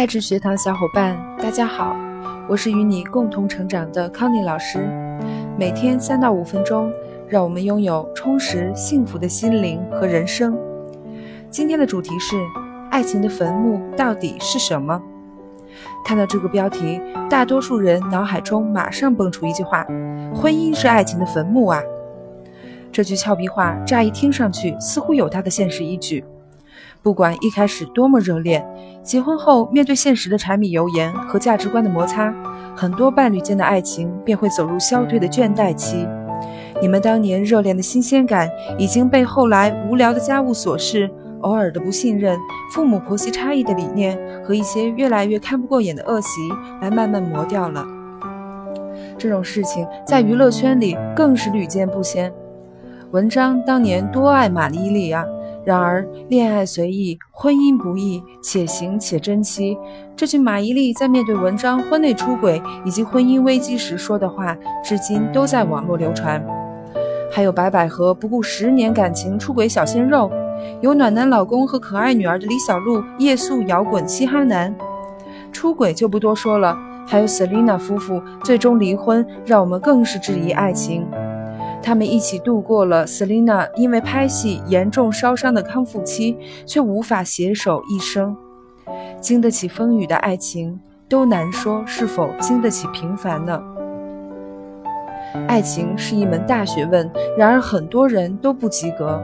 爱智学堂小伙伴，大家好，我是与你共同成长的康妮老师。每天三到五分钟，让我们拥有充实幸福的心灵和人生。今天的主题是：爱情的坟墓到底是什么？看到这个标题，大多数人脑海中马上蹦出一句话：“婚姻是爱情的坟墓啊！”这句俏皮话乍一听上去，似乎有它的现实依据。不管一开始多么热恋，结婚后面对现实的柴米油盐和价值观的摩擦，很多伴侣间的爱情便会走入消退的倦怠期。你们当年热恋的新鲜感，已经被后来无聊的家务琐事、偶尔的不信任、父母婆媳差异的理念和一些越来越看不过眼的恶习来慢慢磨掉了。这种事情在娱乐圈里更是屡见不鲜。文章当年多爱马伊琍啊！然而，恋爱随意，婚姻不易，且行且珍惜。这句马伊琍在面对文章婚内出轨以及婚姻危机时说的话，至今都在网络流传。还有白百合不顾十年感情出轨小鲜肉，有暖男老公和可爱女儿的李小璐夜宿摇滚嘻哈男。出轨就不多说了，还有 Selina 夫妇最终离婚，让我们更是质疑爱情。他们一起度过了 Selina 因为拍戏严重烧伤的康复期，却无法携手一生。经得起风雨的爱情，都难说是否经得起平凡呢？爱情是一门大学问，然而很多人都不及格。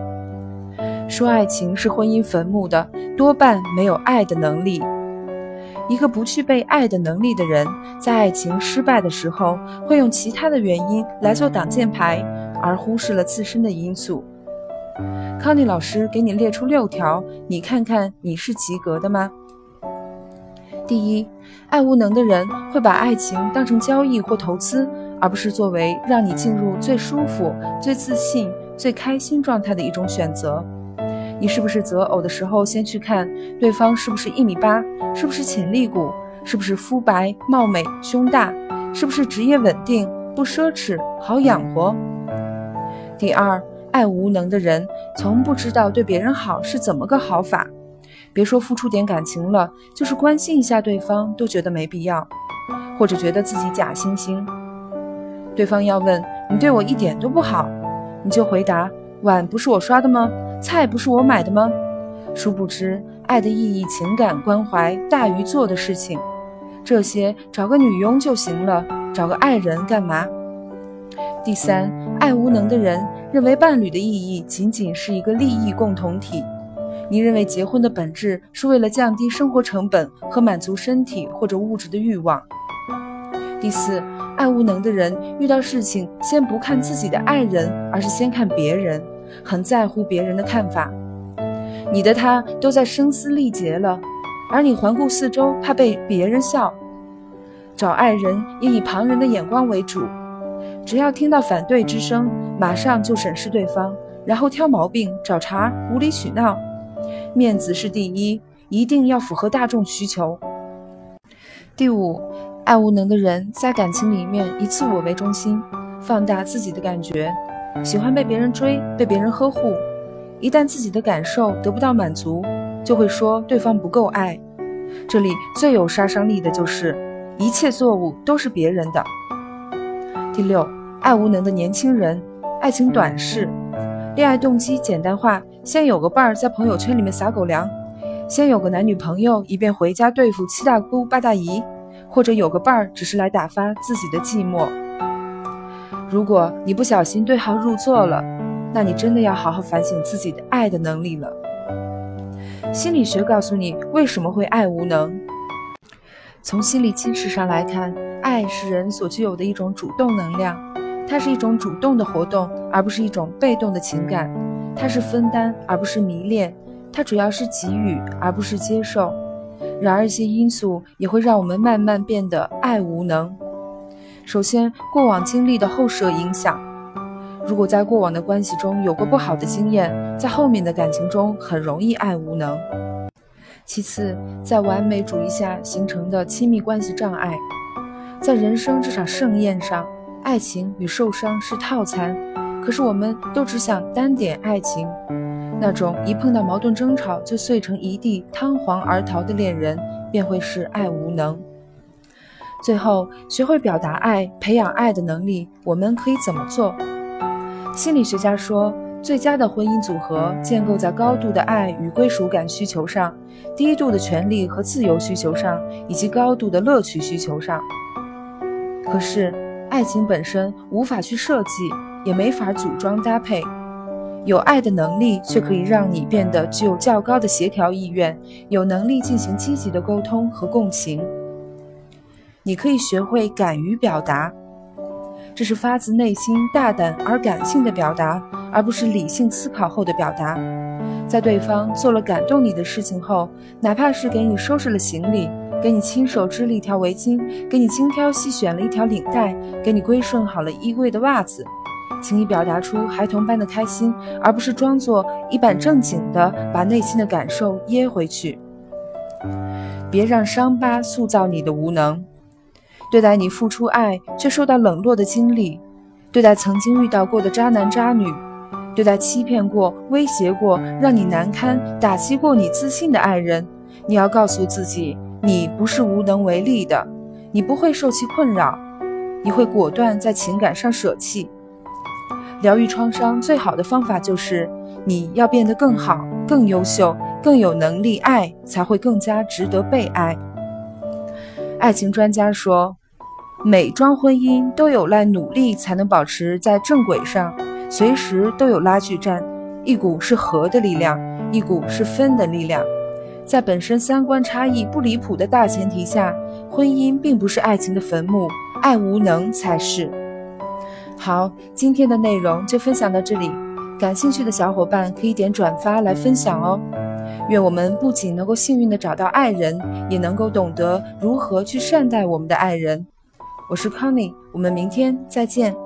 说爱情是婚姻坟墓的，多半没有爱的能力。一个不具备爱的能力的人，在爱情失败的时候，会用其他的原因来做挡箭牌。而忽视了自身的因素。康妮老师给你列出六条，你看看你是及格的吗？第一，爱无能的人会把爱情当成交易或投资，而不是作为让你进入最舒服、最自信、最开心状态的一种选择。你是不是择偶的时候先去看对方是不是一米八，是不是潜力股，是不是肤白貌美、胸大，是不是职业稳定、不奢侈、好养活？第二，爱无能的人从不知道对别人好是怎么个好法，别说付出点感情了，就是关心一下对方都觉得没必要，或者觉得自己假惺惺。对方要问你对我一点都不好，你就回答碗不是我刷的吗？菜不是我买的吗？殊不知，爱的意义、情感关怀大于做的事情，这些找个女佣就行了，找个爱人干嘛？第三，爱无能的人认为伴侣的意义仅仅是一个利益共同体。你认为结婚的本质是为了降低生活成本和满足身体或者物质的欲望。第四，爱无能的人遇到事情先不看自己的爱人，而是先看别人，很在乎别人的看法。你的他都在声嘶力竭了，而你环顾四周，怕被别人笑。找爱人也以旁人的眼光为主。只要听到反对之声，马上就审视对方，然后挑毛病、找茬、无理取闹。面子是第一，一定要符合大众需求。第五，爱无能的人在感情里面以自我为中心，放大自己的感觉，喜欢被别人追、被别人呵护。一旦自己的感受得不到满足，就会说对方不够爱。这里最有杀伤力的就是一切作物都是别人的。第六，爱无能的年轻人，爱情短视，恋爱动机简单化，先有个伴儿在朋友圈里面撒狗粮，先有个男女朋友以便回家对付七大姑八大姨，或者有个伴儿只是来打发自己的寂寞。如果你不小心对号入座了，那你真的要好好反省自己的爱的能力了。心理学告诉你为什么会爱无能，从心理侵蚀上来看。爱是人所具有的一种主动能量，它是一种主动的活动，而不是一种被动的情感。它是分担，而不是迷恋。它主要是给予，而不是接受。然而，一些因素也会让我们慢慢变得爱无能。首先，过往经历的后设影响。如果在过往的关系中有过不好的经验，在后面的感情中很容易爱无能。其次，在完美主义下形成的亲密关系障碍。在人生这场盛宴上，爱情与受伤是套餐，可是我们都只想单点爱情，那种一碰到矛盾争吵就碎成一地、仓皇而逃的恋人，便会是爱无能。最后，学会表达爱，培养爱的能力，我们可以怎么做？心理学家说，最佳的婚姻组合建构在高度的爱与归属感需求上，低度的权利和自由需求上，以及高度的乐趣需求上。可是，爱情本身无法去设计，也没法组装搭配。有爱的能力，却可以让你变得具有较高的协调意愿，有能力进行积极的沟通和共情。你可以学会敢于表达，这是发自内心、大胆而感性的表达，而不是理性思考后的表达。在对方做了感动你的事情后，哪怕是给你收拾了行李，给你亲手织了一条围巾，给你精挑细选了一条领带，给你归顺好了衣柜的袜子。请你表达出孩童般的开心，而不是装作一本正经的把内心的感受噎回去。别让伤疤塑造你的无能。对待你付出爱却受到冷落的经历，对待曾经遇到过的渣男渣女，对待欺骗过、威胁过、让你难堪、打击过你自信的爱人，你要告诉自己，你不是无能为力的，你不会受其困扰，你会果断在情感上舍弃。疗愈创伤最好的方法就是，你要变得更好、更优秀、更有能力爱，才会更加值得被爱。爱情专家说，每桩婚姻都有赖努力才能保持在正轨上，随时都有拉锯战，一股是和的力量，一股是分的力量。在本身三观差异不离谱的大前提下，婚姻并不是爱情的坟墓，爱无能才是。好，今天的内容就分享到这里。感兴趣的小伙伴可以点转发来分享哦。愿我们不仅能够幸运的找到爱人，也能够懂得如何去善待我们的爱人。我是 Connie，我们明天再见。